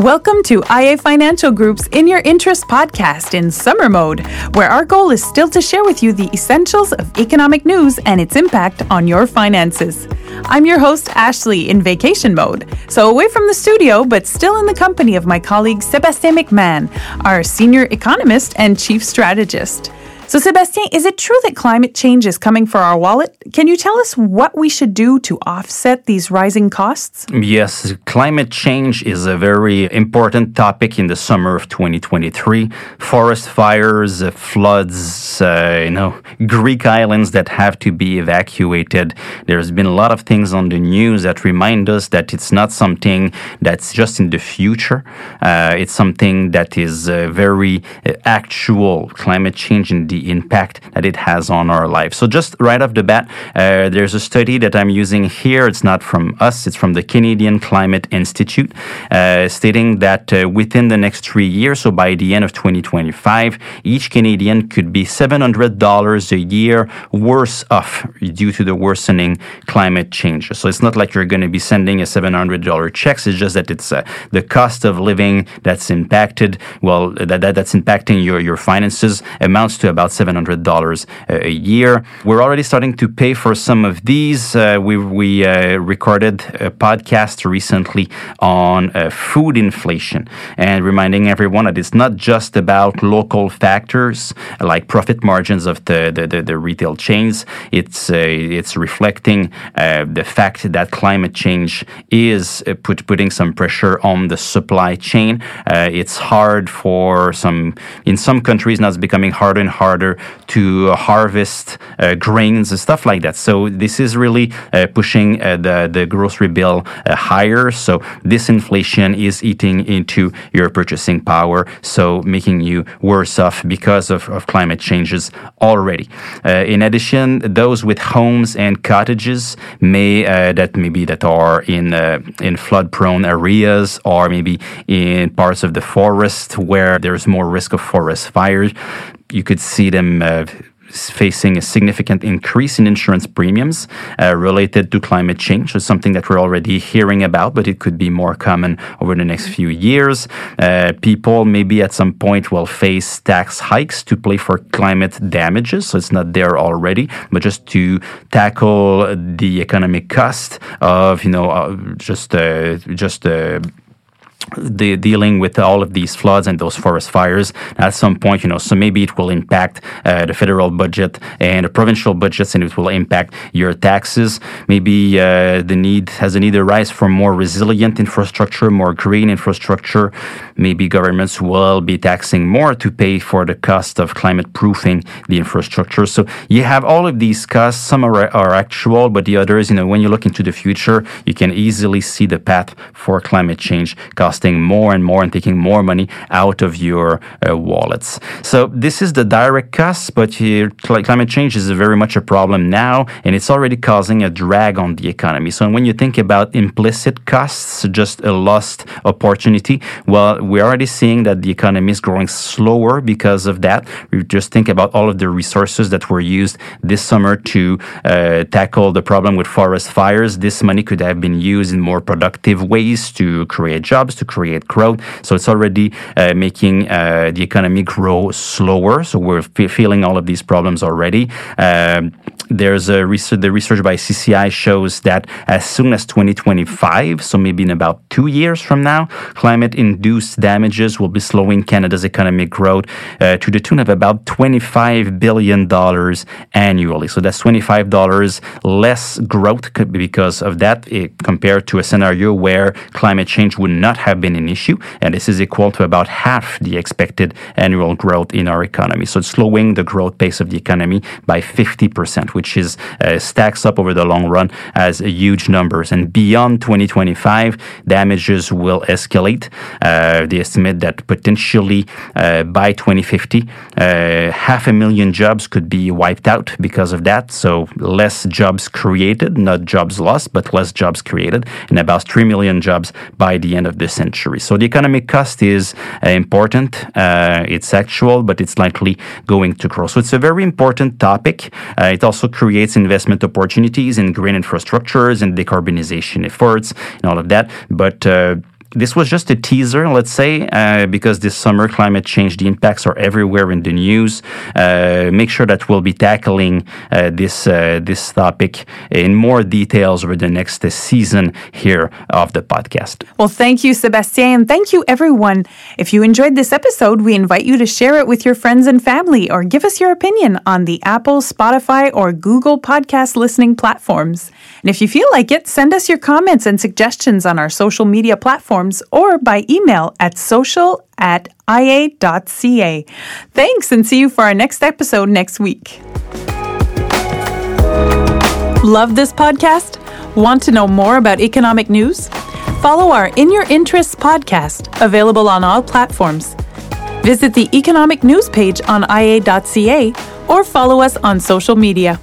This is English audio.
Welcome to IA Financial Group's In Your Interest podcast in summer mode, where our goal is still to share with you the essentials of economic news and its impact on your finances. I'm your host, Ashley, in vacation mode, so away from the studio, but still in the company of my colleague Sebastien McMahon, our senior economist and chief strategist. So, Sebastien, is it true that climate change is coming for our wallet? Can you tell us what we should do to offset these rising costs? Yes, climate change is a very important topic in the summer of 2023. Forest fires, uh, floods, uh, you know, Greek islands that have to be evacuated. There's been a lot of things on the news that remind us that it's not something that's just in the future. Uh, it's something that is uh, very uh, actual climate change in the impact that it has on our life. So, just right off the bat, uh, there's a study that I'm using here. It's not from us, it's from the Canadian Climate Institute, uh, stating that uh, within the next three years, so by the end of 2025, each Canadian could be $700 a year worse off due to the worsening climate change. So, it's not like you're going to be sending a $700 check, it's just that it's uh, the cost of living that's impacted, well, that, that, that's impacting your, your finances amounts to about about $700 a year. We're already starting to pay for some of these. Uh, we we uh, recorded a podcast recently on uh, food inflation and reminding everyone that it's not just about local factors like profit margins of the, the, the, the retail chains. It's, uh, it's reflecting uh, the fact that climate change is uh, put, putting some pressure on the supply chain. it's hard for some, in some countries now it's becoming harder and harder harder to harvest uh, grains and stuff like that. So this is really uh, pushing uh, the the grocery bill higher. So this inflation is eating into your purchasing power, so making you worse off because of, of climate changes already. in addition, those with homes and cottages may that maybe that are in in flood prone areas or maybe in parts of the forest where there's more risk of forest fires you could see them uh, facing a significant increase in insurance premiums uh, related to climate change. It's something that we're already hearing about, but it could be more common over the next few years. Uh, people maybe at some point will face tax hikes to pay for climate damages, so it's not there already, but just to tackle the economic cost of you know uh, just just uh, the dealing with all of these floods and those forest fires at some point, you know, so maybe it will impact uh, the federal budget and the provincial budgets, and it will impact your taxes. Maybe uh, the need has a need to rise for more resilient infrastructure, more green infrastructure. Maybe governments will be taxing more to pay for the cost of climate proofing the infrastructure. So you have all of these costs. Some are, are actual, but the others, you know, when you look into the future, you can easily see the path for climate change costing more and more and taking more money out of your uh, wallets. So this is the direct cost, but here, climate change is very much a problem now, and it's already causing a drag on the economy. So when you think about implicit costs, just a lost opportunity, well, we're already seeing that the economy is growing slower because of that. We just think about all of the resources that were used this summer to uh, tackle the problem with forest fires. This money could have been used in more productive ways to create jobs, to create growth. So it's already uh, making uh, the economy grow slower. So we're f- feeling all of these problems already. Um, there's a research, the research by CCI shows that as soon as 2025, so maybe in about two years from now, climate induced damages will be slowing Canada's economic growth uh, to the tune of about $25 billion annually. So that's $25 less growth because of that it, compared to a scenario where climate change would not have been an issue. And this is equal to about half the expected annual growth in our economy. So it's slowing the growth pace of the economy by 50%, which is uh, stacks up over the long run as huge numbers. And beyond 2025, damages will escalate. Uh, they estimate that potentially uh, by 2050, uh, half a million jobs could be wiped out because of that. So less jobs created, not jobs lost, but less jobs created, and about 3 million jobs by the end of the century. So the economic cost is uh, important. Uh, it's actual, but it's likely going to grow. So it's a very important topic. it also creates investment opportunities in green infrastructures and decarbonization efforts and all of that. But uh, this was just a teaser, let's say, uh, because this summer climate change, the impacts are everywhere in the news. Uh, make sure that we'll be tackling uh, this uh, this topic in more details over the next season here of the podcast. Well, thank you, Sebastien, and thank you, everyone. If you enjoyed this episode, we invite you to share it with your friends and family, or give us your opinion on the Apple, Spotify, or Google podcast listening platforms. And if you feel like it, send us your comments and suggestions on our social media platforms or by email at social at ia.ca. Thanks and see you for our next episode next week. Love this podcast? Want to know more about economic news? Follow our In Your Interests podcast, available on all platforms. Visit the economic news page on ia.ca or follow us on social media.